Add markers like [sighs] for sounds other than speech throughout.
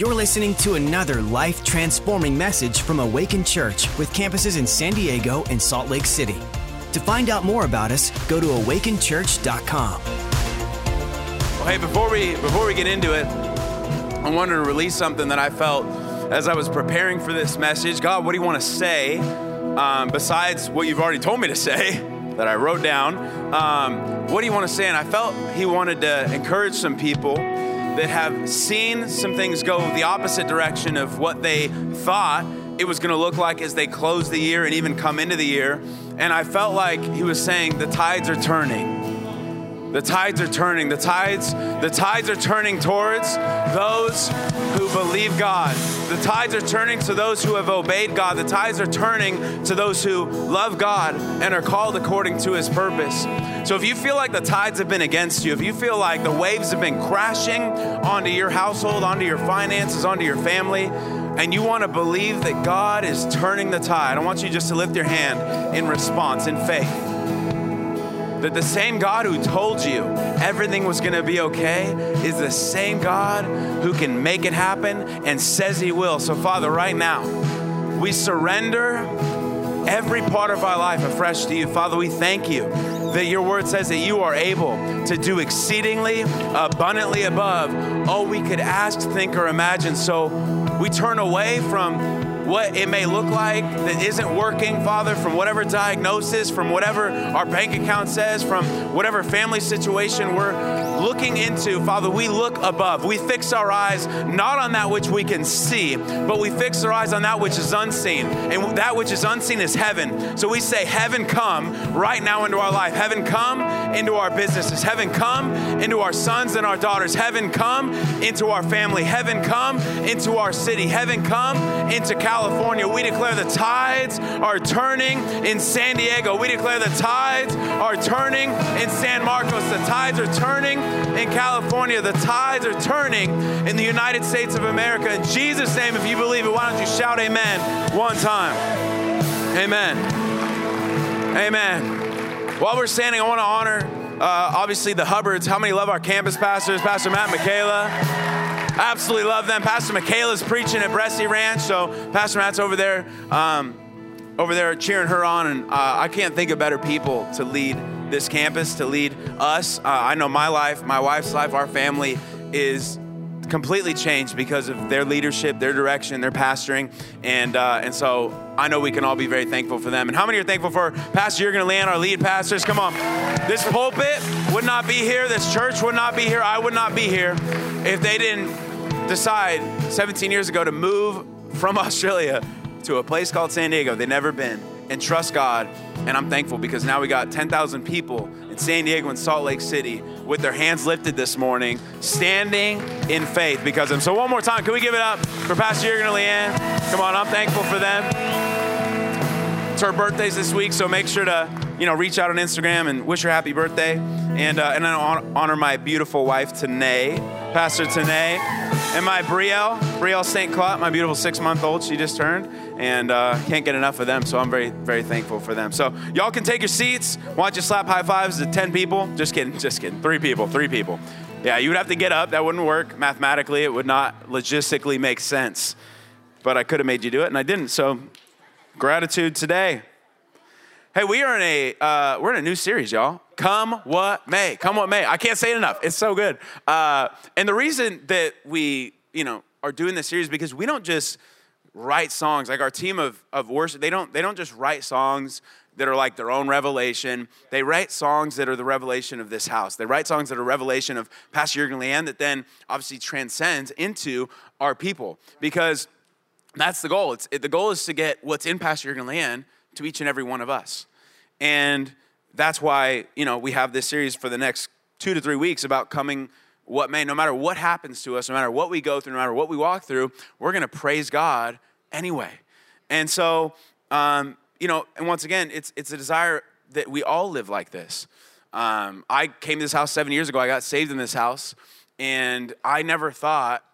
You're listening to another life transforming message from Awaken Church with campuses in San Diego and Salt Lake City. To find out more about us, go to awakenchurch.com. Well, hey, before we before we get into it, I wanted to release something that I felt as I was preparing for this message. God, what do you want to say um, besides what you've already told me to say [laughs] that I wrote down? Um, what do you want to say? And I felt He wanted to encourage some people that have seen some things go the opposite direction of what they thought it was going to look like as they close the year and even come into the year. And I felt like He was saying the tides are turning. The tides are turning. The tides, the tides are turning towards those who believe God. The tides are turning to those who have obeyed God. The tides are turning to those who love God and are called according to his purpose. So if you feel like the tides have been against you, if you feel like the waves have been crashing onto your household, onto your finances, onto your family, and you want to believe that God is turning the tide, I want you just to lift your hand in response, in faith that the same God who told you everything was going to be okay is the same God who can make it happen and says He will. So, Father, right now, we surrender every part of our life afresh to you. Father, we thank you that your word says that you are able to do exceedingly abundantly above all we could ask, think, or imagine. So, we turn away from what it may look like that isn't working, Father, from whatever diagnosis, from whatever our bank account says, from whatever family situation we're looking into, Father, we look above. We fix our eyes not on that which we can see, but we fix our eyes on that which is unseen. And that which is unseen is heaven. So we say, Heaven come right now into our life. Heaven come into our businesses. Heaven come into our sons and our daughters. Heaven come into our family. Heaven come into our city. Heaven come into California. We declare the tides are turning in San Diego. We declare the tides are turning in San Marcos. The tides are turning in California. The tides are turning in the United States of America. In Jesus' name, if you believe it, why don't you shout amen one time? Amen. Amen. While we're standing, I want to honor uh, obviously the Hubbards. How many love our campus pastors? Pastor Matt Michaela. Absolutely love them. Pastor Michaela's preaching at Bressi Ranch, so Pastor Matt's over there, um, over there cheering her on, and uh, I can't think of better people to lead this campus, to lead us. Uh, I know my life, my wife's life, our family is completely changed because of their leadership, their direction, their pastoring, and uh, and so I know we can all be very thankful for them. And how many are thankful for Pastor Jurgen and Leanne, our lead pastors? Come on, this pulpit would not be here, this church would not be here, I would not be here if they didn't decide 17 years ago to move from [laughs] Australia to a place called San Diego they'd never been and trust God. And I'm thankful because now we got 10,000 people in San Diego and Salt Lake City with their hands lifted this morning, standing in faith because of them. So, one more time, can we give it up for Pastor Jurgen and Leanne? Come on, I'm thankful for them. It's her birthday's this week, so make sure to you know reach out on Instagram and wish her happy birthday. And uh, and I honor my beautiful wife Tanae, Pastor Tanae, and my Brielle, Brielle St. Claude, my beautiful six-month-old. She just turned, and uh, can't get enough of them. So I'm very very thankful for them. So y'all can take your seats. Why don't you slap high fives to ten people? Just kidding, just kidding. Three people, three people. Yeah, you would have to get up. That wouldn't work mathematically. It would not logistically make sense. But I could have made you do it, and I didn't. So gratitude today. Hey, we are in a uh, we're in a new series, y'all. Come what may, come what may. I can't say it enough. It's so good. Uh, and the reason that we, you know, are doing this series because we don't just write songs. Like our team of of worship, they don't they don't just write songs that are like their own revelation. They write songs that are the revelation of this house. They write songs that are revelation of Pastor Jurgen Leanne that then obviously transcends into our people because that's the goal. It's, it, the goal is to get what's in Pastor Jurgen Leanne to each and every one of us. And that's why, you know, we have this series for the next two to three weeks about coming what may, no matter what happens to us, no matter what we go through, no matter what we walk through, we're going to praise God anyway. And so, um, you know, and once again, it's, it's a desire that we all live like this. Um, I came to this house seven years ago. I got saved in this house, and I never thought,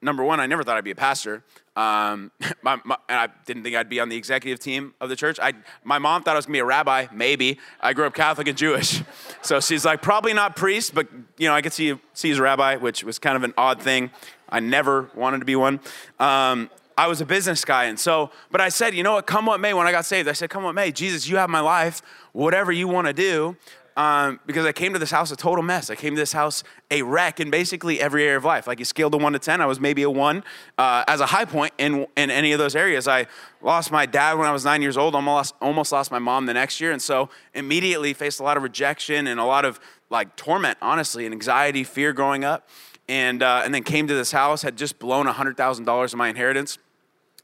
number one, I never thought I'd be a pastor. Um, [laughs] my, my, and I didn't think I'd be on the executive team of the church. I, my mom thought I was gonna be a rabbi, maybe. I grew up Catholic and Jewish. [laughs] So she's like, probably not priest, but you know, I could see, see as a rabbi, which was kind of an odd thing. I never wanted to be one. Um, I was a business guy. And so, but I said, you know what, come what may, when I got saved, I said, come what may, Jesus, you have my life, whatever you wanna do um, because I came to this house a total mess. I came to this house a wreck in basically every area of life. Like you scaled a one to 10, I was maybe a one. Uh, as a high point in, in any of those areas, I lost my dad when I was nine years old, almost, almost lost my mom the next year. And so immediately faced a lot of rejection and a lot of like torment, honestly, and anxiety, fear growing up. And, uh, and then came to this house, had just blown $100,000 of my inheritance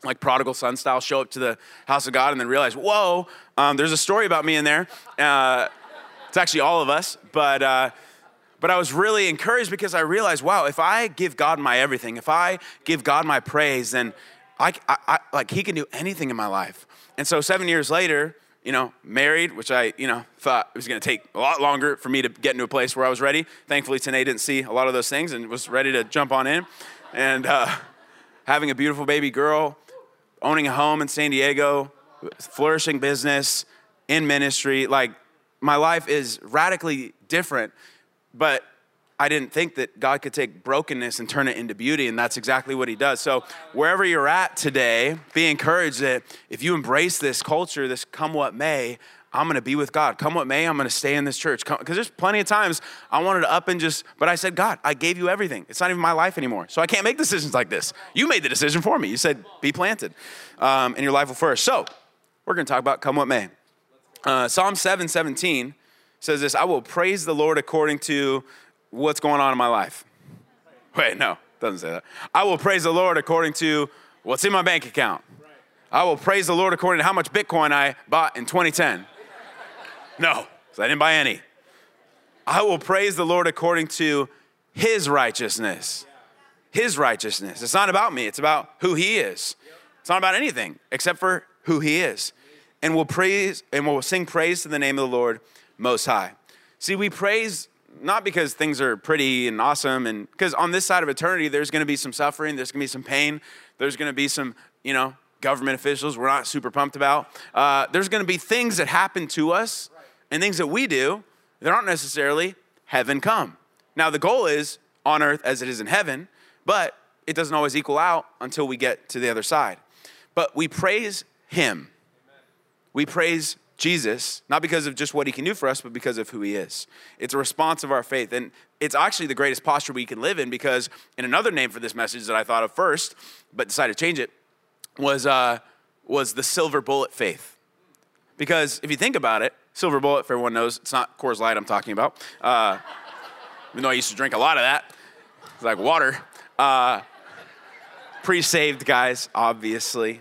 like prodigal son style, show up to the house of God and then realize, whoa, um, there's a story about me in there. Uh, it's actually all of us, but. Uh, but I was really encouraged because I realized, wow, if I give God my everything, if I give God my praise, then I, I, I, like He can do anything in my life. And so seven years later, you know, married, which I, you know, thought it was going to take a lot longer for me to get into a place where I was ready. Thankfully, Tanae didn't see a lot of those things and was ready to jump on in. And uh, having a beautiful baby girl, owning a home in San Diego, flourishing business, in ministry, like my life is radically different, but I didn't think that God could take brokenness and turn it into beauty, and that's exactly what He does. So, wherever you're at today, be encouraged that if you embrace this culture, this come what may, I'm gonna be with God. Come what may, I'm gonna stay in this church. Because there's plenty of times I wanted to up and just, but I said, God, I gave you everything. It's not even my life anymore. So I can't make decisions like this. You made the decision for me. You said, be planted, um, and your life will flourish. So, we're gonna talk about come what may. Uh, Psalm 7 17 says this I will praise the Lord according to what's going on in my life. [laughs] Wait, no, doesn't say that. I will praise the Lord according to what's in my bank account. I will praise the Lord according to how much Bitcoin I bought in 2010. [laughs] No, I didn't buy any. I will praise the Lord according to his righteousness. His righteousness. It's not about me, it's about who he is. It's not about anything except for who he is and we'll praise and we'll sing praise to the name of the Lord Most High. See, we praise not because things are pretty and awesome, and because on this side of eternity, there's going to be some suffering, there's going to be some pain, there's going to be some, you know, government officials we're not super pumped about. Uh, there's going to be things that happen to us and things that we do that aren't necessarily heaven come. Now, the goal is on earth as it is in heaven, but it doesn't always equal out until we get to the other side. But we praise Him we praise Jesus, not because of just what he can do for us, but because of who he is. It's a response of our faith. And it's actually the greatest posture we can live in because, in another name for this message that I thought of first, but decided to change it, was, uh, was the silver bullet faith. Because if you think about it, silver bullet, for everyone knows, it's not Coors Light I'm talking about. Uh, even though I used to drink a lot of that, it's like water. Uh, Pre saved guys, obviously.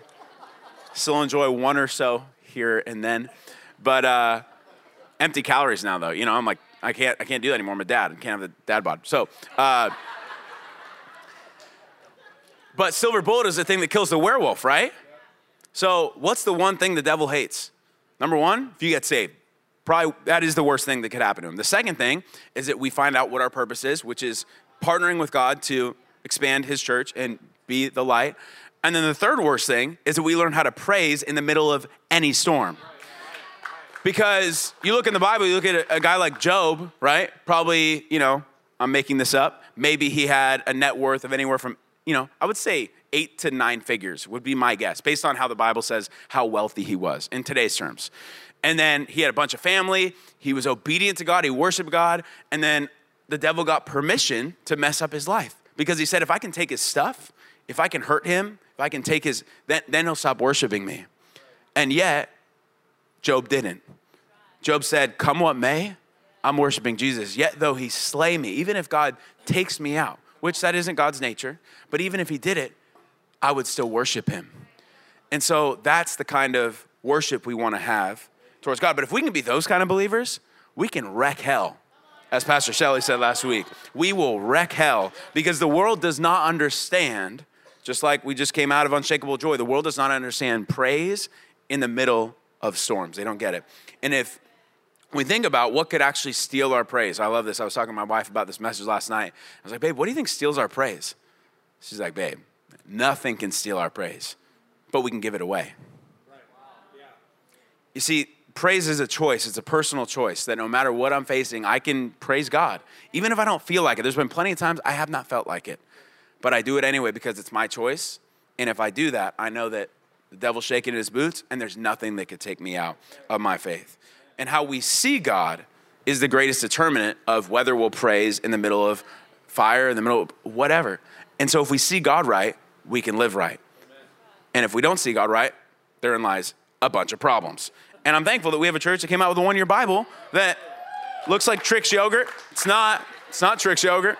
Still enjoy one or so here and then. But uh, empty calories now, though. You know, I'm like, I can't, I can't do that anymore. I'm a dad. I can't have the dad bod. So, uh, but silver bullet is the thing that kills the werewolf, right? So, what's the one thing the devil hates? Number one, if you get saved. Probably that is the worst thing that could happen to him. The second thing is that we find out what our purpose is, which is partnering with God to expand his church and be the light. And then the third worst thing is that we learn how to praise in the middle of any storm. Because you look in the Bible, you look at a guy like Job, right? Probably, you know, I'm making this up. Maybe he had a net worth of anywhere from, you know, I would say eight to nine figures would be my guess, based on how the Bible says how wealthy he was in today's terms. And then he had a bunch of family. He was obedient to God. He worshiped God. And then the devil got permission to mess up his life because he said, if I can take his stuff, if I can hurt him, I can take his, then, then he'll stop worshiping me. And yet, Job didn't. Job said, Come what may, I'm worshiping Jesus. Yet though he slay me, even if God takes me out, which that isn't God's nature, but even if he did it, I would still worship him. And so that's the kind of worship we want to have towards God. But if we can be those kind of believers, we can wreck hell. As Pastor Shelley said last week, we will wreck hell because the world does not understand just like we just came out of unshakable joy, the world does not understand praise in the middle of storms. They don't get it. And if we think about what could actually steal our praise, I love this. I was talking to my wife about this message last night. I was like, babe, what do you think steals our praise? She's like, babe, Nothing can steal our praise, but we can give it away. You see, praise is a choice. It's a personal choice that no matter what I'm facing, I can praise God. Even if I don't feel like it. There's been plenty of times I have not felt like it, but I do it anyway because it's my choice. And if I do that, I know that the devil's shaking his boots and there's nothing that could take me out of my faith. And how we see God is the greatest determinant of whether we'll praise in the middle of fire, in the middle of whatever. And so if we see God right, we can live right. And if we don't see God right, therein lies a bunch of problems. And I'm thankful that we have a church that came out with a one year Bible that looks like Trix yogurt. It's not, it's not Trix yogurt,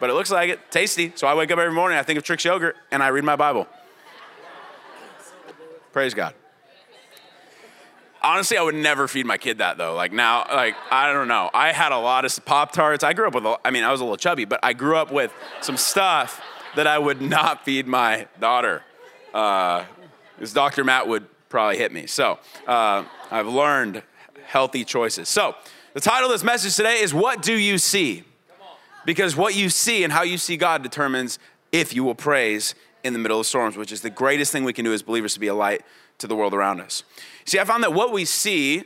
but it looks like it, tasty. So I wake up every morning, I think of Trix yogurt, and I read my Bible. Praise God. Honestly, I would never feed my kid that though. Like now, like, I don't know. I had a lot of Pop Tarts. I grew up with, a, I mean, I was a little chubby, but I grew up with some stuff that I would not feed my daughter. Uh, Dr. Matt would probably hit me. So uh, I've learned healthy choices. So the title of this message today is What Do You See? Because what you see and how you see God determines if you will praise in the middle of storms, which is the greatest thing we can do as believers to be a light to the world around us. See, I found that what we see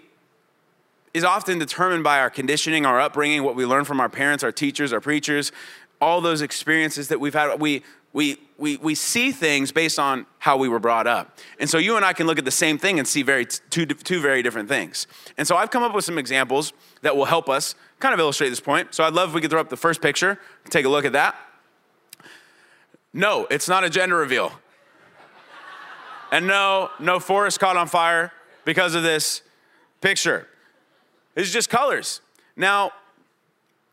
is often determined by our conditioning, our upbringing, what we learn from our parents, our teachers, our preachers, all those experiences that we've had. We, we, we, we see things based on how we were brought up. And so you and I can look at the same thing and see very, two, two very different things. And so I've come up with some examples that will help us kind of illustrate this point. So I'd love if we could throw up the first picture, take a look at that. No, it's not a gender reveal. And no, no forest caught on fire because of this picture. It's just colors. Now,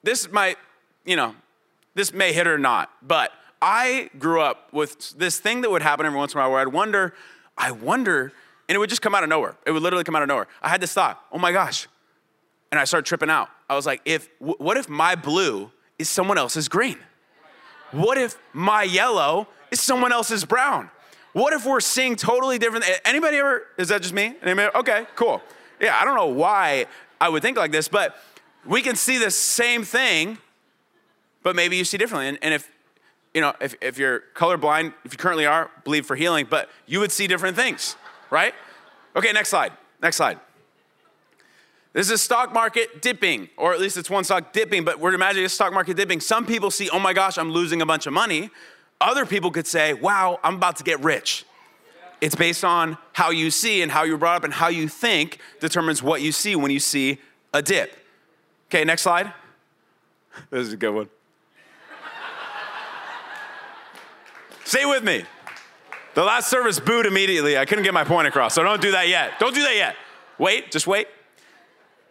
this might, you know, this may hit or not, but I grew up with this thing that would happen every once in a while where I'd wonder, I wonder, and it would just come out of nowhere. It would literally come out of nowhere. I had this thought, oh my gosh. And I started tripping out. I was like, if what if my blue is someone else's green? What if my yellow is someone else's brown? What if we're seeing totally different? Anybody ever? Is that just me? Anybody? Okay, cool. Yeah, I don't know why I would think like this, but we can see the same thing, but maybe you see differently. And, and if you know, if, if you're colorblind, if you currently are, believe for healing, but you would see different things, right? Okay, next slide. Next slide. This is stock market dipping, or at least it's one stock dipping, but we're imagining a stock market dipping. Some people see, oh my gosh, I'm losing a bunch of money. Other people could say, wow, I'm about to get rich. It's based on how you see and how you're brought up and how you think determines what you see when you see a dip. Okay, next slide. [laughs] This is a good one. Stay with me. The last service booed immediately. I couldn't get my point across, so don't do that yet. Don't do that yet. Wait, just wait.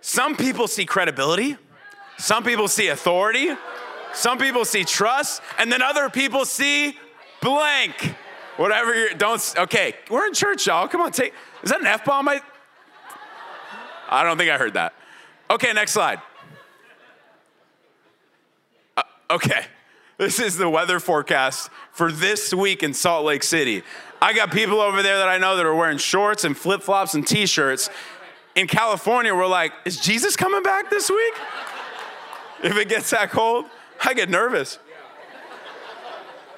Some people see credibility, some people see authority, some people see trust, and then other people see blank. Whatever you're, don't, okay, we're in church, y'all. Come on, take, is that an F bomb? I, I don't think I heard that. Okay, next slide. Uh, okay. This is the weather forecast for this week in Salt Lake City. I got people over there that I know that are wearing shorts and flip flops and t shirts. In California, we're like, is Jesus coming back this week? If it gets that cold, I get nervous.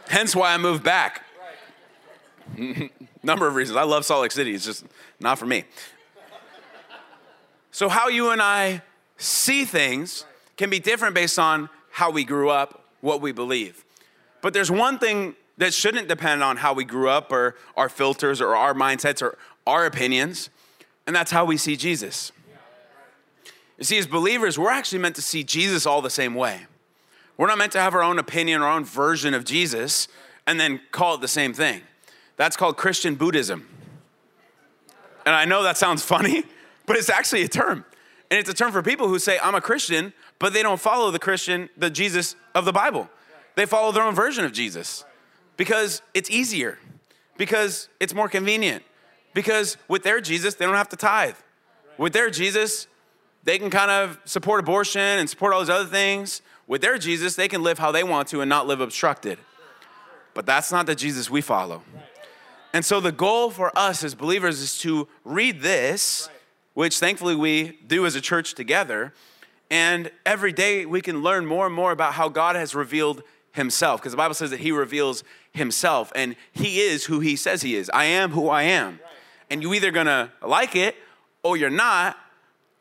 Hence why I moved back. [laughs] Number of reasons. I love Salt Lake City, it's just not for me. So, how you and I see things can be different based on how we grew up what we believe. But there's one thing that shouldn't depend on how we grew up or our filters or our mindsets or our opinions, and that's how we see Jesus. You see, as believers, we're actually meant to see Jesus all the same way. We're not meant to have our own opinion, our own version of Jesus, and then call it the same thing. That's called Christian Buddhism. And I know that sounds funny, but it's actually a term. And it's a term for people who say, I'm a Christian, but they don't follow the Christian, the Jesus of the Bible. They follow their own version of Jesus because it's easier, because it's more convenient, because with their Jesus, they don't have to tithe. With their Jesus, they can kind of support abortion and support all those other things. With their Jesus, they can live how they want to and not live obstructed. But that's not the Jesus we follow. And so the goal for us as believers is to read this, which thankfully we do as a church together, and every day we can learn more and more about how God has revealed himself because the Bible says that he reveals himself and he is who he says he is. I am who I am. And you either gonna like it or you're not,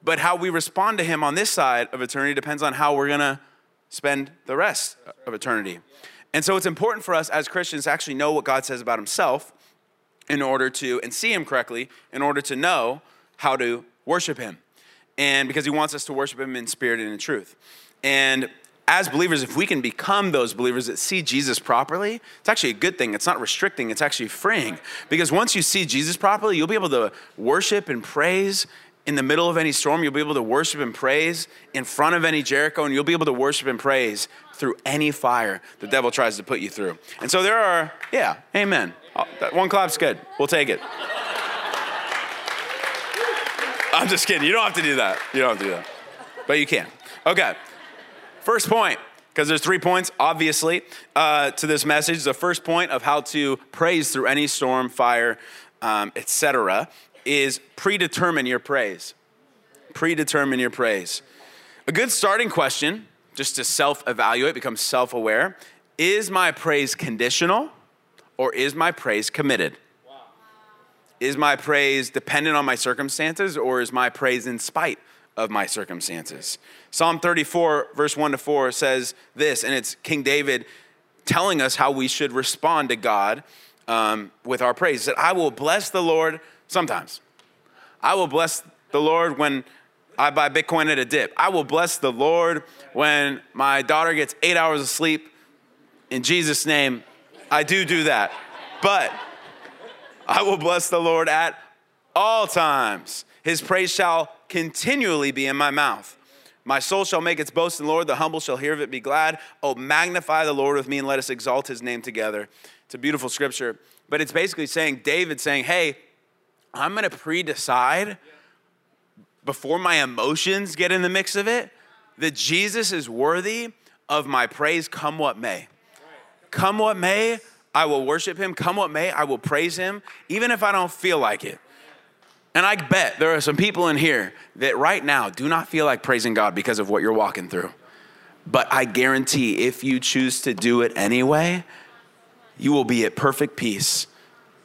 but how we respond to him on this side of eternity depends on how we're gonna spend the rest of eternity. And so it's important for us as Christians to actually know what God says about himself in order to, and see him correctly, in order to know how to worship him. And because he wants us to worship him in spirit and in truth. And as believers, if we can become those believers that see Jesus properly, it's actually a good thing. It's not restricting, it's actually freeing. Because once you see Jesus properly, you'll be able to worship and praise in the middle of any storm. You'll be able to worship and praise in front of any Jericho, and you'll be able to worship and praise through any fire the devil tries to put you through. And so there are, yeah, amen. Oh, one clap's good. We'll take it. I'm just kidding. You don't have to do that. You don't have to do that. But you can. Okay. First point, because there's three points, obviously, uh, to this message. The first point of how to praise through any storm, fire, um, etc., is predetermine your praise. Predetermine your praise. A good starting question, just to self evaluate, become self aware is my praise conditional or is my praise committed? Is my praise dependent on my circumstances or is my praise in spite of my circumstances. Psalm 34, verse 1 to 4 says this, and it's King David telling us how we should respond to God um, with our praise. That I will bless the Lord sometimes. I will bless the Lord when I buy Bitcoin at a dip. I will bless the Lord when my daughter gets eight hours of sleep. In Jesus' name, I do do that. But I will bless the Lord at all times. His praise shall continually be in my mouth. My soul shall make its boast in the Lord. The humble shall hear of it, be glad. Oh, magnify the Lord with me and let us exalt his name together. It's a beautiful scripture. But it's basically saying, David saying, hey, I'm going to pre decide before my emotions get in the mix of it that Jesus is worthy of my praise, come what may. Come what may, I will worship him. Come what may, I will praise him, even if I don't feel like it. And I bet there are some people in here that right now do not feel like praising God because of what you're walking through. But I guarantee if you choose to do it anyway, you will be at perfect peace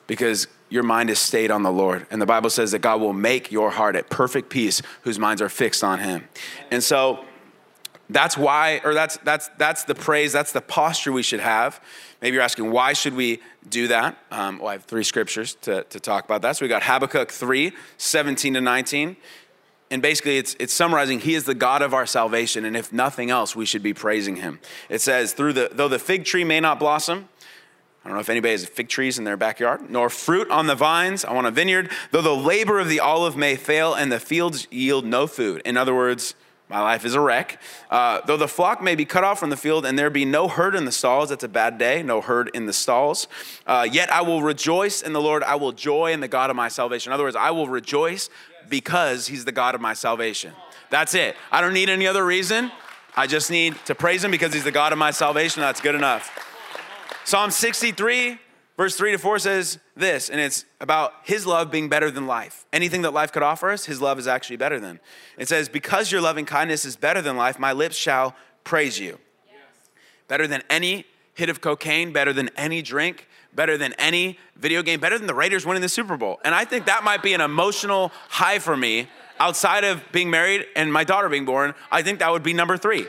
because your mind is stayed on the Lord. And the Bible says that God will make your heart at perfect peace whose minds are fixed on him. And so that's why, or that's that's that's the praise, that's the posture we should have. Maybe you're asking, why should we do that? Um, well, I have three scriptures to, to talk about that. So we got Habakkuk 3, 17 to 19. And basically, it's, it's summarizing, He is the God of our salvation, and if nothing else, we should be praising Him. It says, Through the, though the fig tree may not blossom, I don't know if anybody has fig trees in their backyard, nor fruit on the vines. I want a vineyard. Though the labor of the olive may fail and the fields yield no food. In other words, my life is a wreck. Uh, though the flock may be cut off from the field and there be no herd in the stalls, that's a bad day, no herd in the stalls. Uh, yet I will rejoice in the Lord. I will joy in the God of my salvation. In other words, I will rejoice because he's the God of my salvation. That's it. I don't need any other reason. I just need to praise him because he's the God of my salvation. That's good enough. Psalm 63, Verse 3 to 4 says this, and it's about his love being better than life. Anything that life could offer us, his love is actually better than. It says, Because your loving kindness is better than life, my lips shall praise you. Yes. Better than any hit of cocaine, better than any drink, better than any video game, better than the Raiders winning the Super Bowl. And I think that might be an emotional high for me outside of being married and my daughter being born. I think that would be number three.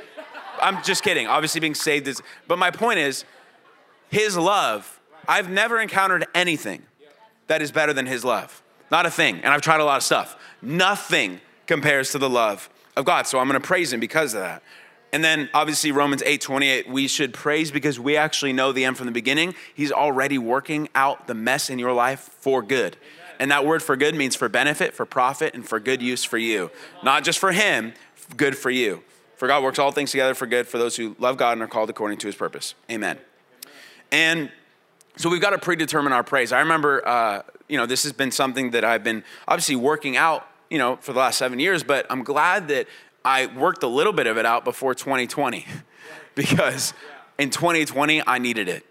I'm just kidding. Obviously, being saved is, but my point is, his love I've never encountered anything that is better than his love. Not a thing. And I've tried a lot of stuff. Nothing compares to the love of God. So I'm going to praise him because of that. And then obviously Romans 8 28, we should praise because we actually know the end from the beginning. He's already working out the mess in your life for good. And that word for good means for benefit, for profit, and for good use for you. Not just for him, good for you. For God works all things together for good for those who love God and are called according to his purpose. Amen. And so we've got to predetermine our praise. I remember, uh, you know, this has been something that I've been obviously working out, you know, for the last seven years, but I'm glad that I worked a little bit of it out before 2020 [laughs] because in 2020, I needed it.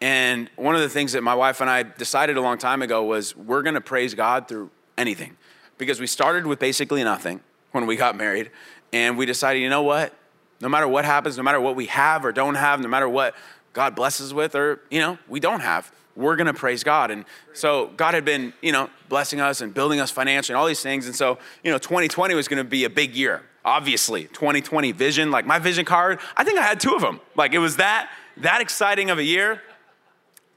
And one of the things that my wife and I decided a long time ago was we're going to praise God through anything because we started with basically nothing when we got married. And we decided, you know what? No matter what happens, no matter what we have or don't have, no matter what God blesses with or, you know, we don't have, we're going to praise God. And so God had been, you know, blessing us and building us financially and all these things. And so, you know, 2020 was going to be a big year. Obviously, 2020 vision, like my vision card, I think I had two of them. Like it was that that exciting of a year.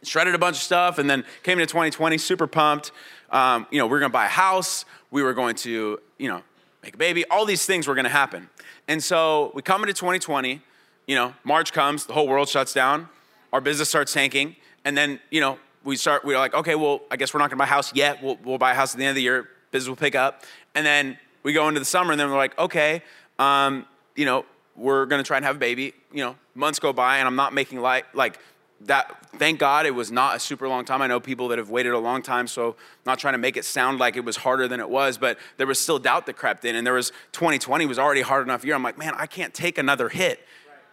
Shredded a bunch of stuff and then came into 2020 super pumped. Um, you know, we are going to buy a house. We were going to, you know, make a baby. All these things were going to happen. And so we come into 2020, you know, March comes, the whole world shuts down, our business starts tanking, and then, you know, we start, we're like, okay, well, I guess we're not gonna buy a house yet. We'll, we'll buy a house at the end of the year, business will pick up. And then we go into the summer, and then we're like, okay, um, you know, we're gonna try and have a baby. You know, months go by, and I'm not making light, like, that thank god it was not a super long time i know people that have waited a long time so I'm not trying to make it sound like it was harder than it was but there was still doubt that crept in and there was 2020 was already hard enough year i'm like man i can't take another hit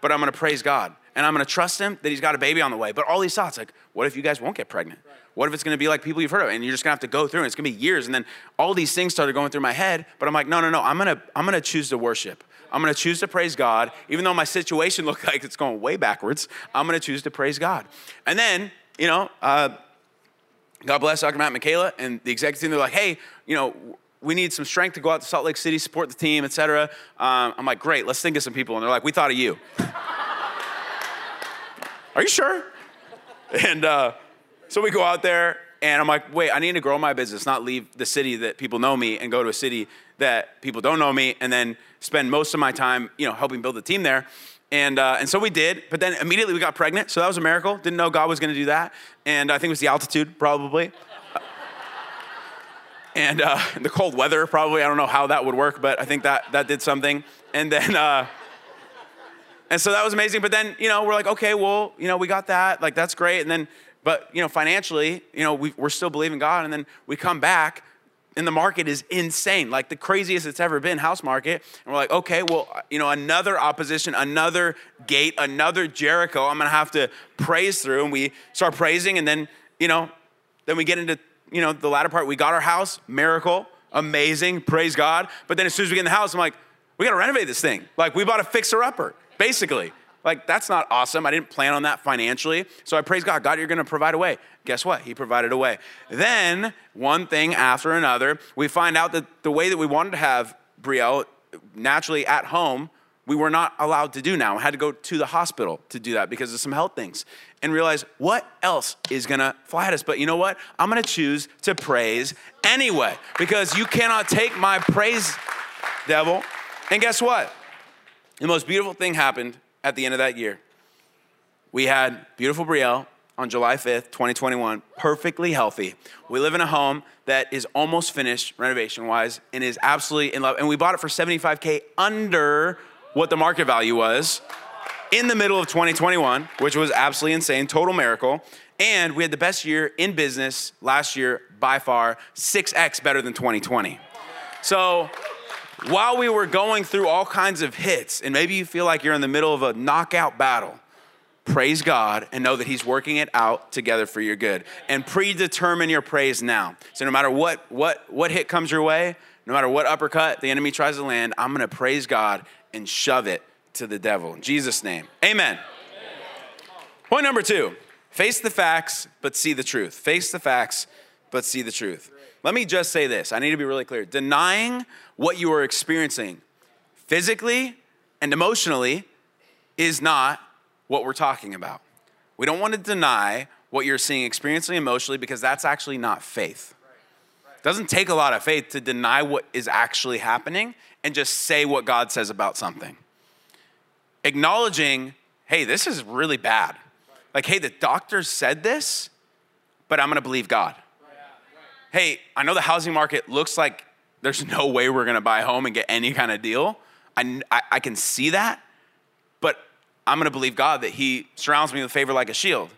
but i'm to praise god and i'm to trust him that he's got a baby on the way but all these thoughts like what if you guys won't get pregnant what if it's to be like people you've heard of and you're just to have to go through and it's to be years and then all these things started going through my head but i'm like no no no i'm to i'm to choose to worship I'm to choose to praise God, even though my situation [laughs] looked like it's going way backwards. I'm to choose to praise God. And then, you know, uh, God bless Dr. Matt Michaela and the executive team. They're like, hey, you know, we need some strength to go out to Salt Lake City, support the team, etc. Um, I'm like, great, let's think of some people. And they're like, we thought of you. Are you sure? And uh, so we go out there, and I'm like, wait, I need to grow my business, not leave the city that people know me and go to a city that people don't know me, and then spend most of my time, you know, helping build the team there. And, uh, and so we did, but then immediately we got pregnant. So that was a miracle. Didn't know God was going to do that. And I think it was the altitude, probably. And uh, the cold weather, probably. I don't know how that would work, but I think that, that did something. And then, uh, and so that was amazing. But then, you know, we're like, okay, well, you know, we got that. Like, that's great. And then but, you know, financially, you know, we, are still believing God. And then we come back and the market is insane, like the craziest it's ever been, house market. And we're like, okay, well, you know, another opposition, another gate, another Jericho I'm going to have to praise through. And we start praising. And then, you know, then we get into, you know, the latter part. We got our house, miracle, amazing, praise God. But then as soon as we get in the house, I'm like, we got to renovate this thing. Like we bought a fixer upper, basically. Like, that's not awesome. I didn't plan on that financially. So I praise God. God, you're going to provide a way. Guess what? He provided a way. Then, one thing after another, we find out that the way that we wanted to have Brielle naturally at home, we were not allowed to do now. I had to go to the hospital to do that because of some health things and realize what else is gonna fly at us. But you know what? I'm gonna choose to praise anyway because you cannot take my praise, devil. And guess what? The most beautiful thing happened at the end of that year. We had beautiful Brielle on July 5th, 2021, perfectly healthy. We live in a home that is almost finished renovation wise and is absolutely in love. And we bought it for 75K under what the market value was in the middle of 2021, which was absolutely insane, total miracle. And we had the best year in business last year by far, 6x better than 2020. So while we were going through all kinds of hits, and maybe you feel like you're in the middle of a knockout battle, praise God and know that He's working it out together for your good. And predetermine your praise now. So no matter what what what hit comes your way, no matter what uppercut the enemy tries to land, I'm gonna praise God and shove it to the devil. In Jesus' name. Amen. Amen. Point number two face the facts, but see the truth. Face the facts, but see the truth. Let me just say this I need to be really clear. Denying what you are experiencing physically and emotionally is not what we're talking about. We don't want to deny what you're seeing experiencing emotionally because that's actually not faith. Doesn't take a lot of faith to deny what is actually happening and just say what God says about something. Acknowledging, hey, this is really bad. Like, hey, the doctor said this, but I'm gonna believe God hey, I know the housing market looks like there's no way we're gonna buy a home and get any kind of deal. I, I, I can see that, but I'm gonna believe God that He surrounds me with favor like a shield.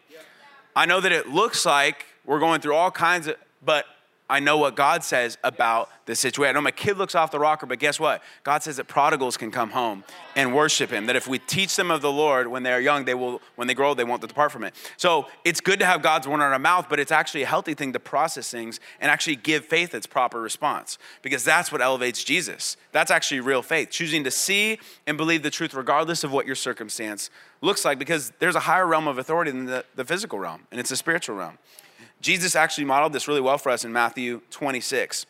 I know that it looks like we're going through all kinds of, but I know what God says about the situation. I know my kid looks off the rocker, but guess what? God says that prodigals can come home and worship Him. That if we teach them of the Lord when they are young, they will, when they grow, they won't depart from it. So it's good to have God's word in our mouth, but it's actually a healthy thing to process things and actually give faith its proper response because that's what elevates Jesus. That's actually real faith, choosing to see and believe the truth regardless of what your circumstance looks like because there's a higher realm of authority than the, the physical realm, and it's a spiritual realm. Jesus actually modeled this really well for us in Matthew 26.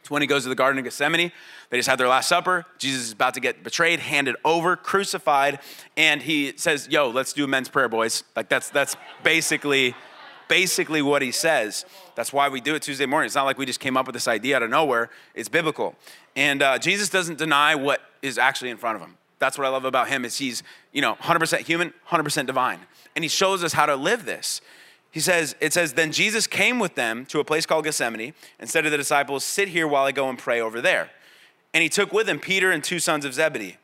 It's when he goes to the Garden of Gethsemane. They just had their Last Supper. Jesus is about to get betrayed, handed over, crucified, and he says, Yo, let's do a men's prayer, boys. Like that's that's basically basically what he says. That's why we do it Tuesday morning. It's not like we just came up with this idea out of nowhere. It's biblical. And uh, Jesus doesn't deny what is actually in front of him. That's what I love about him is he's, you know, 100% human, 100% divine. And he shows us how to live this. He says, it says, then Jesus came with them to a place called Gethsemane and said to the disciples, sit here while I go and pray over there. And he took with him Peter and two sons of Zebedee.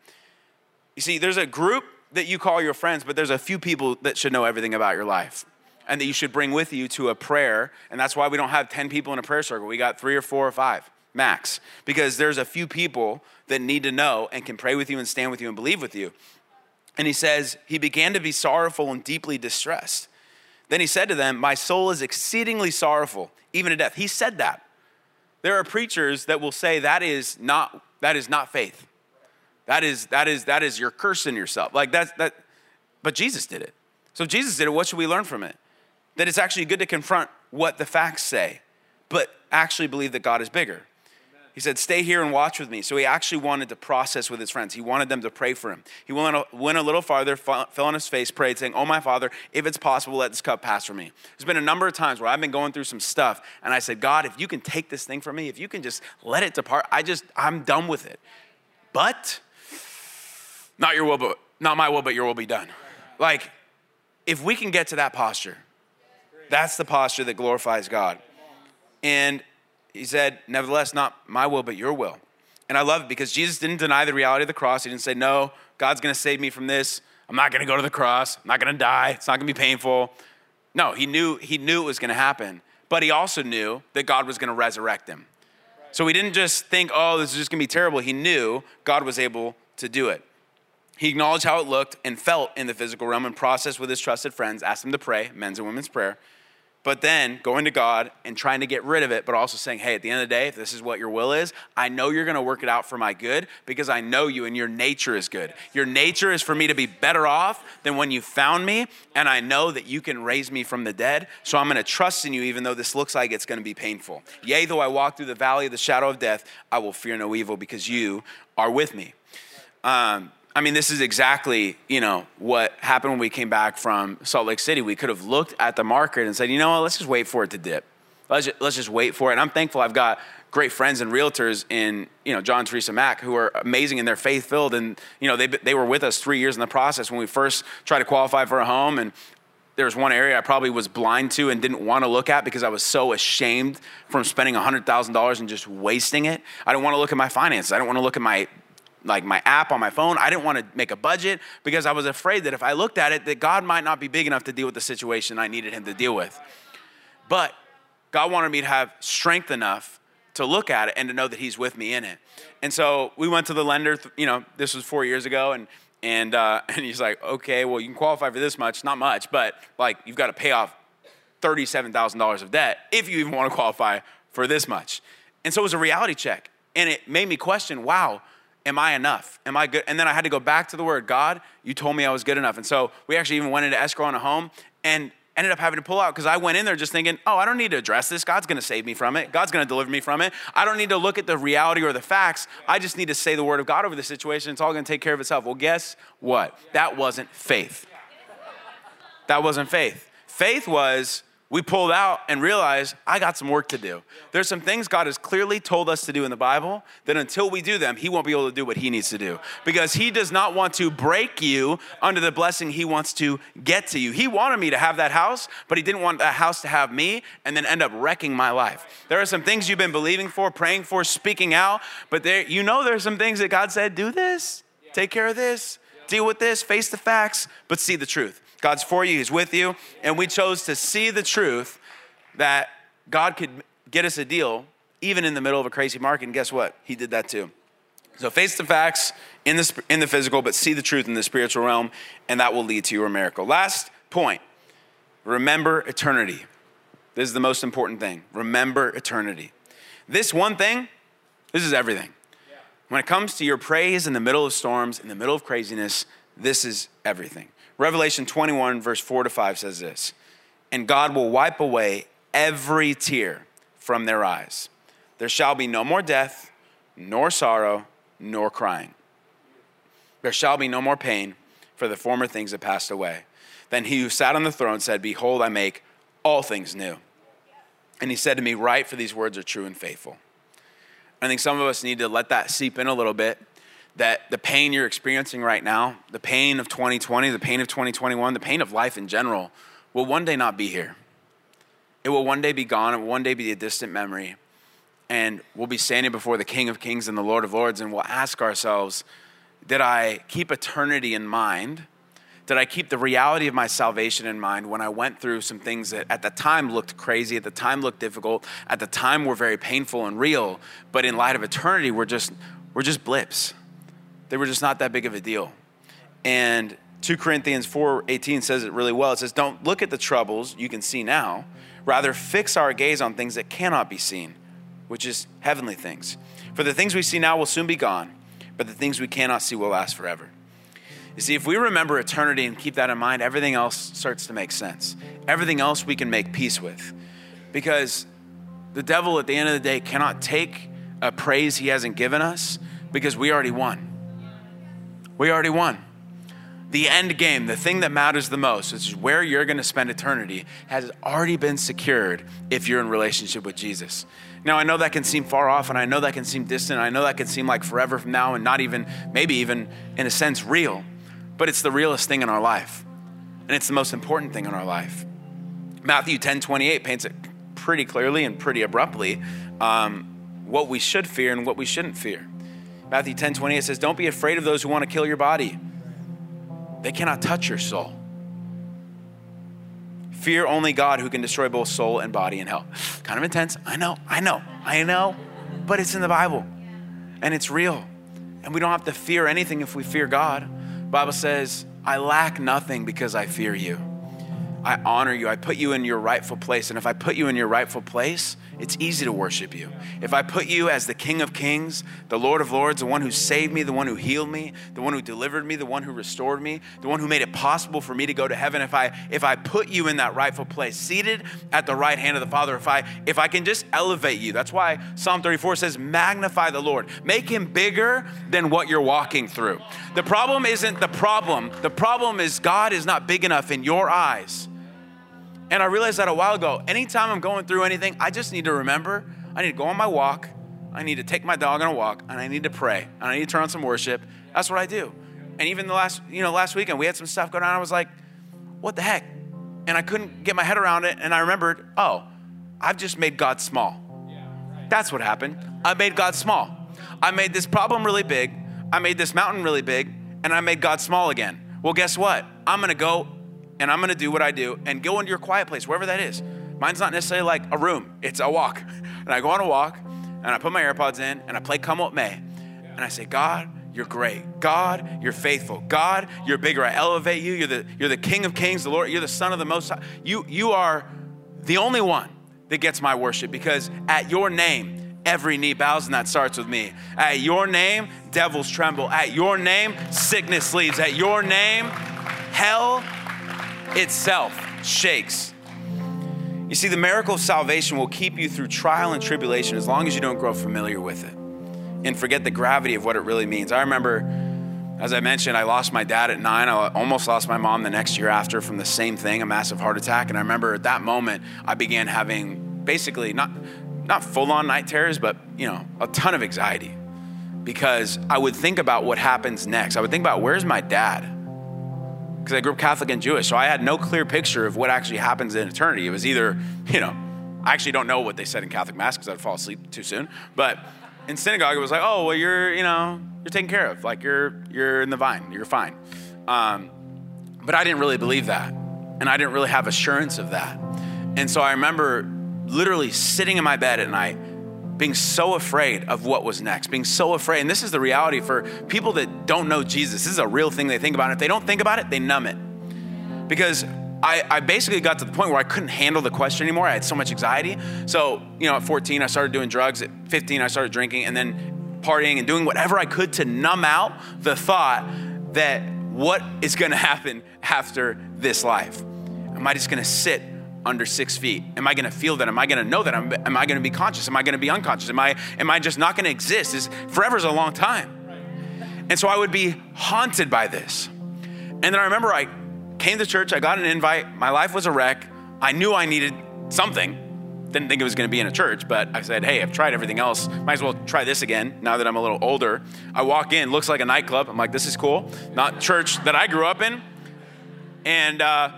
You see, there's a group that you call your friends, but there's a few people that should know everything about your life and that you should bring with you to a prayer. And that's why we don't have 10 people in a prayer circle. We got three or four or five max, because there's a few people that need to know and can pray with you and stand with you and believe with you. And he says, He began to be sorrowful and deeply distressed. Then he said to them, My soul is exceedingly sorrowful, even to death. He said that. There are preachers that will say that is not, that is not faith. That is, that is, that is you're cursing yourself. Like that's that, but Jesus did it. So Jesus did it, what should we learn from it? That it's actually good to confront what the facts say, but actually believe that God is bigger. He said, Stay here and watch with me. So he actually wanted to process with his friends. He wanted them to pray for him. He went a, little farther, fell on his face, prayed, saying, Oh, my Father, if it's possible, let this cup pass from me. There's been a number of times where I've been going through some stuff, and I said, God, if you can take this thing from me, if you can just let it depart, I just, I'm done with it. But, not your will, but not my will, but your will be done. Like, if we can get to that posture, that's the posture that glorifies God. And he said, Nevertheless, not my will, but your will. And I love it because Jesus didn't deny the reality of the cross. He didn't say, No, God's gonna save me from this. I'm not gonna go to the cross. I'm not gonna die. It's not gonna be painful. No, he knew, he knew it was gonna happen, but he also knew that God was gonna resurrect him. So he didn't just think, oh, this is just gonna be terrible. He knew God was able to do it. He acknowledged how it looked and felt in the physical realm and processed with his trusted friends, asked them to pray, men's and women's prayer but then going to God and trying to get rid of it, but also saying, hey, at the end of the day, if this is what your will is, I know you're gonna work it out for my good because I know you and your nature is good. Your nature is for me to be better off than when you found me, and I know that you can raise me from the dead, so I'm gonna trust in you even though this looks like it's gonna be painful. Yea, though I walk through the valley of the shadow of death, I will fear no evil because you are with me. Um, I mean, this is exactly, you know, what happened when we came back from Salt Lake City. We could have looked at the market and said, you know what, let's just wait for it to dip. Let's just, let's just wait for it. And I'm thankful I've got great friends and realtors in, you know, John Teresa Mack who are amazing and they're faith filled. And, you know, they, they were with us three years in the process when we first tried to qualify for a home. And there was one area I probably was blind to and didn't want to look at because I was so ashamed from spending $100,000 and just wasting it. I didn't want to look at my finances. I didn't want to look at my like my app on my phone. I didn't want to make a budget because I was afraid that if I looked at it, that God might not be big enough to deal with the situation I needed him to deal with. But God wanted me to have strength enough to look at it and to know that he's with me in it. And so we went to the lender, you know, this was four years ago, and and uh, [laughs] and he's like, okay, well, you can qualify for this much, not much, but like you've got to pay off thirty-seven thousand dollars of debt if you even want to qualify for this much. And so it was a reality check, and it made me question, wow, am I enough? Am I good? And then I had to go back to the word God, you told me I was good enough. And so we actually even went into escrow on a home and ended up having to pull out because I went in there just thinking, oh, I don't need to address this. God's going to save me from it. God's going to deliver me from it. I don't need to look at the reality or the facts. I just need to say the word of God over the situation. It's all going to take care of itself. Well, guess what? That wasn't faith. That wasn't faith. Faith was, we pulled out and realized I got some work to do. There's some things God has clearly told us to do in the Bible that until we do them, He won't be able to do what He needs to do because He does not want to break you under the blessing He wants to get to you. He wanted me to have that house, but He didn't want that house to have me and then end up wrecking my life. There are some things you've been believing for, praying for, speaking out, but there, you know there's some things that God said, do this, take care of this, deal with this, face the facts, but see the truth. God's for you, He's with you. And we chose to see the truth that God could get us a deal, even in the middle of a crazy market. And guess what? He did that too. So face the facts in the, in the physical, but see the truth in the spiritual realm, and that will lead to your miracle. Last point remember eternity. This is the most important thing. Remember eternity. This one thing, this is everything. When it comes to your praise in the middle of storms, in the middle of craziness, this is everything. Revelation 21, verse 4 to 5 says this And God will wipe away every tear from their eyes. There shall be no more death, nor sorrow, nor crying. There shall be no more pain, for the former things have passed away. Then he who sat on the throne said, Behold, I make all things new. And he said to me, Write, for these words are true and faithful. I think some of us need to let that seep in a little bit that the pain you're experiencing right now, the pain of 2020, the pain of 2021, the pain of life in general, will one day not be here. It will one day be gone. It will one day be a distant memory. And we'll be standing before the King of Kings and the Lord of Lords, and we'll ask ourselves, Did I keep eternity in mind? Did I keep the reality of my salvation in mind when I went through some things that at the time looked crazy, at the time looked difficult, at the time were very painful and real, but in light of eternity, we're just, we're just blips. They were just not that big of a deal. And 2 Corinthians 4:18 says it really well. It says, "Don't look at the troubles you can see now, rather fix our gaze on things that cannot be seen, which is heavenly things. For the things we see now will soon be gone, but the things we cannot see will last forever." You see, if we remember eternity and keep that in mind, everything else starts to make sense. Everything else we can make peace with. Because the devil, at the end of the day, cannot take a praise he hasn't given us because we already won. We already won. The end game, the thing that matters the most, which is where you're going to spend eternity, has already been secured if you're in relationship with Jesus. Now, I know that can seem far off, and I know that can seem distant. I know that can seem like forever from now, and not even, maybe even in a sense, real but it's the realest thing in our life. And it's the most important thing in our life. Matthew 10 28 paints it pretty clearly and pretty abruptly um, what we should fear and what we shouldn't fear. Matthew 10 28 says, Don't be afraid of those who want to kill your body, they cannot touch your soul. Fear only God who can destroy both soul and body in hell. [sighs] Kind of intense. I know, I know, I know, but it's in the Bible and it's real. And we don't have to fear anything if we fear God. Bible says, I lack nothing because I fear you. I honor you. I put you in your rightful place. And if I put you in your rightful place, it's easy to worship you. If I put you as the King of Kings, the Lord of Lords, the one who saved me, the one who healed me, the one who delivered me, the one who restored me, the one who made it possible for me to go to heaven, if I if I put you in that rightful place, seated at the right hand of the Father, if I if I can just elevate you. That's why Psalm 34 says, "Magnify the Lord. Make him bigger than what you're walking through." The problem isn't the problem. The problem is God is not big enough in your eyes and I realized that a while ago. Anytime I'm going through anything, I just need to remember I need to go on my walk, I need to take my dog on a walk, and I need to pray, and I need to turn on some worship. That's what I do. And even the last, you know, last weekend we had some stuff going on. I was like, what the heck? And I couldn't get my head around it. And I remembered, oh, I've just made God small. That's what happened. I made God small. I made this problem really big. I made this mountain really big, and I made God small again. Well, guess what? I'm gonna go and I'm gonna do what I do and go into your quiet place, wherever that is. Mine's not necessarily like a room, it's a walk. [laughs] And I go on a walk and I put my AirPods in and I play Come What May. And I say, God, you're great. God, you're faithful. God, you're bigger. I elevate you. You're the, you're the King of Kings, the Lord. You're the Son of the Most High. You, you are the only one that gets my worship because at your name, every knee bows, and that starts with me. At your name, devils tremble. At your name, sickness leaves. At your name, hell itself shakes. You see, the miracle of salvation will keep you through trial and tribulation as long as you don't grow familiar with it and forget the gravity of what it really means. I remember, as I mentioned, I lost my dad at nine. I almost lost my mom the next year after from the same thing, a massive heart attack. And I remember at that moment, I began having basically not, not full on night terrors, but, you know, a ton of anxiety because I would think about what happens next. I would think about where's my dad? Because I grew up Catholic and Jewish, so I had no clear picture of what actually happens in eternity. It was either, you know, I actually don't know what they said in Catholic Mass because I'd fall asleep too soon. But in synagogue, it was like, oh, well, you're, you know, you're taken care of. Like you're, you're in the vine. You're fine. Um, but I didn't really believe that, and I didn't really have assurance of that. And so I remember literally sitting in my bed at night, being so afraid of what was next, being so afraid. And this is the reality for people that don't know Jesus. This is a real thing they think about. And if they don't think about it, they numb it. Because I, I, basically got to the point where I couldn't handle the question anymore. I had so much anxiety. So, you know, at 14, I started doing drugs. At 15, I started drinking and then partying and doing whatever I could to numb out the thought that what is going [laughs] to happen after this life? Am I just going to sit under six feet? Am I going to feel that? Am I going to know that? Am, am I going to be conscious? Am I going to be unconscious? Am I, am I just not going to exist? Is forever is a long time. And so I would be haunted by this. And then I remember I came to church, I got an invite, my life was a wreck. I knew I needed something. Didn't think it was going to be in a church, but I said, hey, I've tried everything else. Might as well try this again now that I'm a little older. I walk in, looks like a nightclub. I'm like, this is cool. Not church that I grew up in. And uh,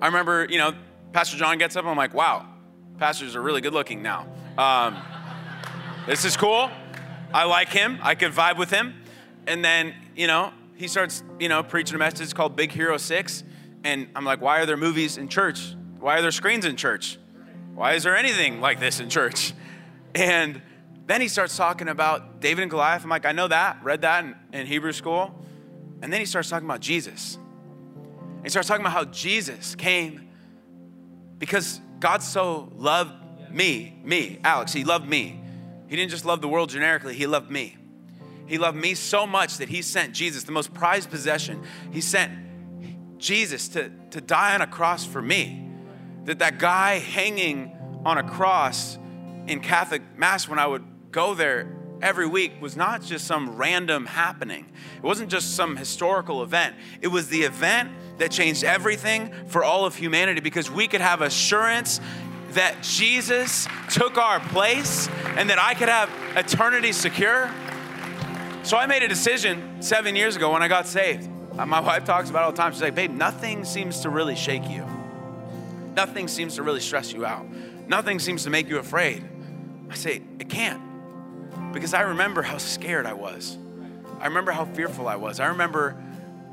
I remember, you know, Pastor John gets up. I'm like, wow, pastors are really good looking now. Um, this is cool. I like him. I can vibe with him. And then, you know, he starts, you know, preaching a message called Big Hero 6. And I'm like, why are there movies in church? Why are there screens in church? Why is there anything like this in church? And then he starts talking about David and Goliath. I'm like, I know that, read that in, in Hebrew school. And then he starts talking about Jesus. He starts talking about how Jesus came because God so loved me, me, Alex, he loved me. He didn't just love the world generically, he loved me. He loved me so much that he sent Jesus, the most prized possession. He sent Jesus to, to die on a cross for me that that guy hanging on a cross in Catholic Mass when I would go there every week was not just some random happening. It wasn't just some historical event. It was the event that changed everything for all of humanity because we could have assurance that Jesus took our place and that I could have eternity secure. So I made a decision seven years ago when I got saved. Uh, my wife talks about all the time. She's like, babe, nothing seems to really shake you. Nothing seems to really stress you out. Nothing seems to make you afraid. I say, it can't. Because I remember how scared I was. I remember how fearful I was. I remember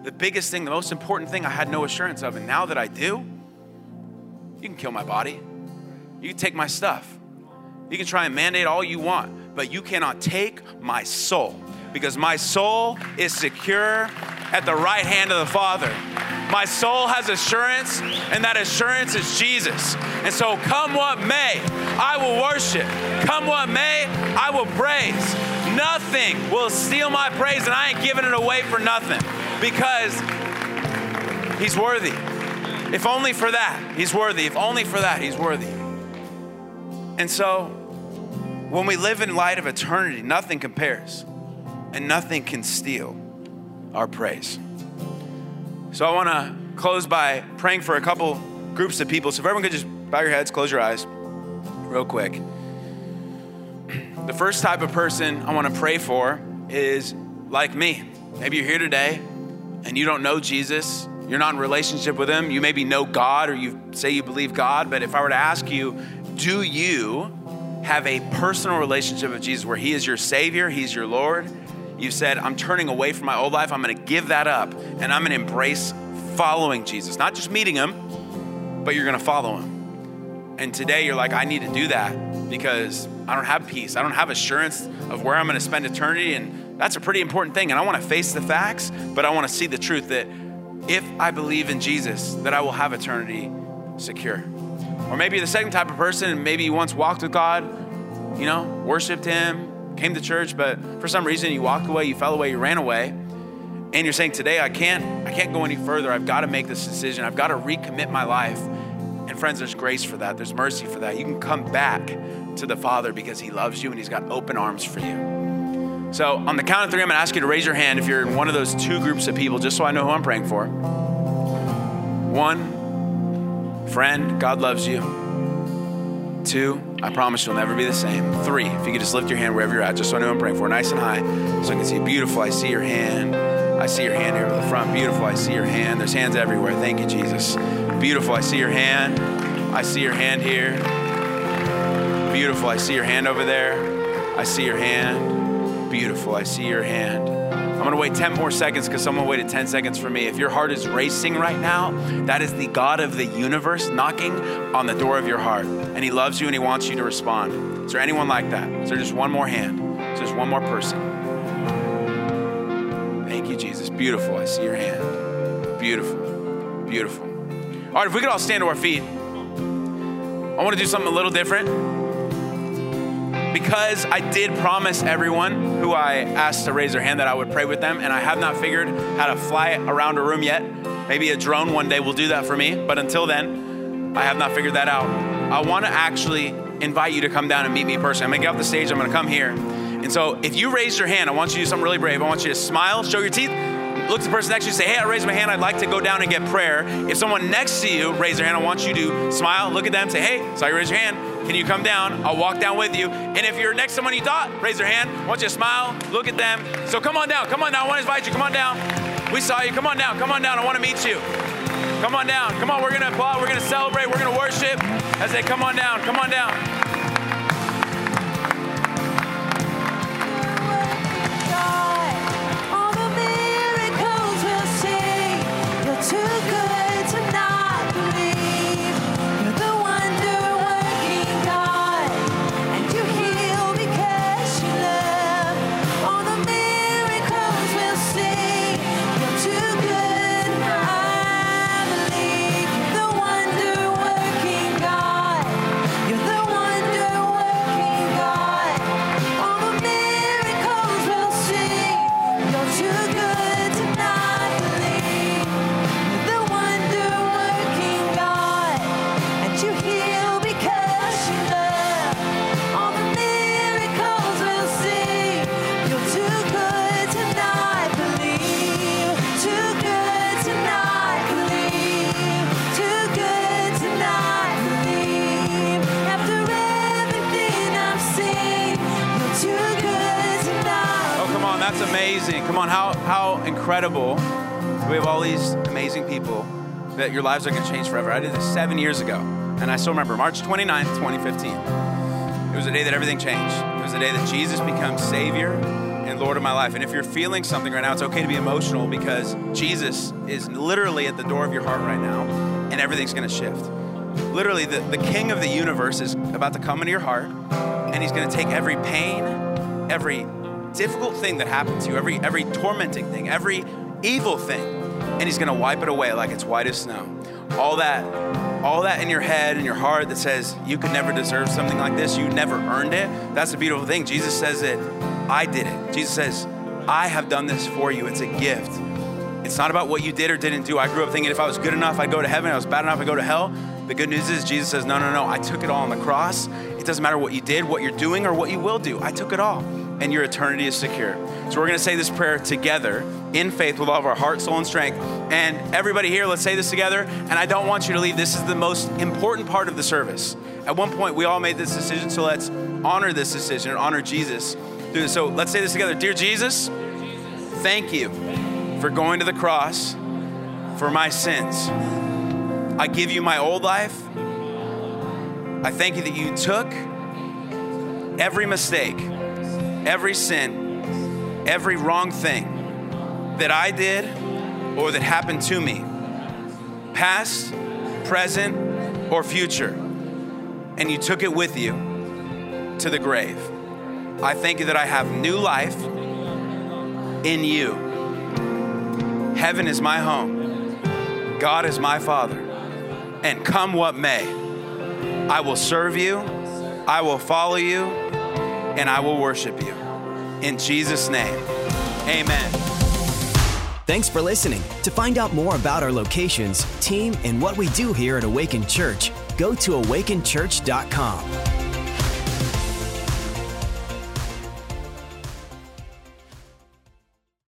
the biggest thing, the most important thing I had no assurance of. And now that I do, you can kill my body. You can take my stuff. You can try and mandate all you want, but you cannot take my soul because my soul is secure at the right hand of the Father. My soul has assurance, and that assurance is Jesus. And so, come what may, I will worship. Come what may, I will praise. Nothing will steal my praise, and I ain't giving it away for nothing because He's worthy. If only for that, He's worthy. If only for that, He's worthy. And so, when we live in light of eternity, nothing compares and nothing can steal our praise. So I want to close by praying for a couple groups of people. So if everyone could just bow your heads, close your eyes, real quick. The first type of person I want to pray for is like me. Maybe you're here today and you don't know Jesus. You're not in relationship with him. You maybe know God or you say you believe God, but if I were to ask you, do you have a personal relationship with Jesus where he is your savior, he's your Lord? You said, I'm turning away from my old life. I'm going to give that up and I'm going to embrace following Jesus. Not just meeting him, but you're going to follow him. And today you're like, I need to do that because I don't have peace. I don't have assurance of where I'm going to spend eternity. And that's a pretty important thing. And I want to face the facts, but I want to see the truth that if I believe in Jesus, that I will have eternity secure. Or maybe the second type of person, maybe you once walked with God, you know, worshiped him, came to church, but for some reason you walked away, you fell away, you ran away, and you're saying, Today I can't, I can't go any further. I've got to make this decision. I've got to recommit my life. And friends, there's grace for that. There's mercy for that. You can come back to the Father because He loves you and He's got open arms for you. So, on the count of three, I'm going to ask you to raise your hand if you're in one of those two groups of people, just so I know who I'm praying for. One, friend, God loves you. Two, I promise you'll never be the same. Three, if you could just lift your hand wherever you're at, just so I know I'm praying for, nice and high, so I can see. Beautiful, I see your hand. I see your hand here at the front. Beautiful, I see your hand. There's hands everywhere. Thank you, Jesus. Beautiful, I see your hand. I see your hand here. Beautiful, I see your hand over there. I see your hand. Beautiful, I see your hand. I'm I'm gonna wait 10 more seconds because someone waited 10 seconds for me. If your heart is racing right now, that is the God of the universe knocking on the door of your heart. And He loves you and He wants you to respond. Is there anyone like that? Is there just one more hand? Is there just one more person? Thank you, Jesus. Beautiful. I see your hand. Beautiful. Beautiful. All right, if we could all stand to our feet, I want to do something a little different because I did promise everyone who I asked to raise their hand that I would pray with them, and I have not figured how to fly around a room yet. Maybe a drone one day will do that for me, but until then, I have not figured that out. I want to actually invite you to come down and meet me in person. I'm gonna get off the stage, I'm gonna come here. And so if you raise your hand, I want you to do something really brave. I want you to smile, show your teeth, look at the person next to you, say, Hey, I raised my hand. I'd like to go down and get prayer. If someone next to you raise their hand, I want you to smile, look at them, say, Hey, saw you raise your hand. Can you come down? I'll walk down with you. And if you're next to someone you thought, raise their hand. Want you to smile, look at them. So come on down, come on down. I want to invite you. Come on down. We saw you. Come on down, come on down. I want to meet you. Come on down. Come on, we're going to applaud. We're going to celebrate. We're going to worship. I say, come on down, come on down. Incredible. We have all these amazing people that your lives are going to change forever. I did this seven years ago, and I still remember March 29th, 2015. It was the day that everything changed. It was the day that Jesus becomes Savior and Lord of my life. And if you're feeling something right now, it's okay to be emotional because Jesus is literally at the door of your heart right now, and everything's going to shift. Literally, the, the King of the universe is about to come into your heart, and He's going to take every pain, every difficult thing that happened to you, every, every tormenting thing, every evil thing, and He's gonna wipe it away like it's white as snow. All that, all that in your head and your heart that says you could never deserve something like this, you never earned it, that's a beautiful thing. Jesus says it, I did it. Jesus says, I have done this for you. It's a gift. It's not about what you did or didn't do. I grew up thinking if I was good enough, I'd go to heaven. If I was bad enough, I'd go to hell. The good news is Jesus says, no, no, no. I took it all on the cross. It doesn't matter what you did, what you're doing, or what you will do. I took it all and your eternity is secure. So we're going to say this prayer together in faith with all of our heart, soul, and strength. And everybody here, let's say this together. And I don't want you to leave. This is the most important part of the service. At one point, we all made this decision, so let's honor this decision and honor Jesus through this. So let's say this together. Dear Jesus, thank you for going to the cross for my sins. I give you my old life. I thank you that you took every mistake every sin, every wrong thing that I did or that happened to me, past, present, or future, and you took it with you to the grave. I thank you that I have new life in you. Heaven is my home, God is my Father, and come what may, I will serve you, I will follow you, and I will worship you. In Jesus' name, amen. Thanks for listening. To find out more about our locations, team, and what we do here at Awaken Church, go to awakenchurch.com.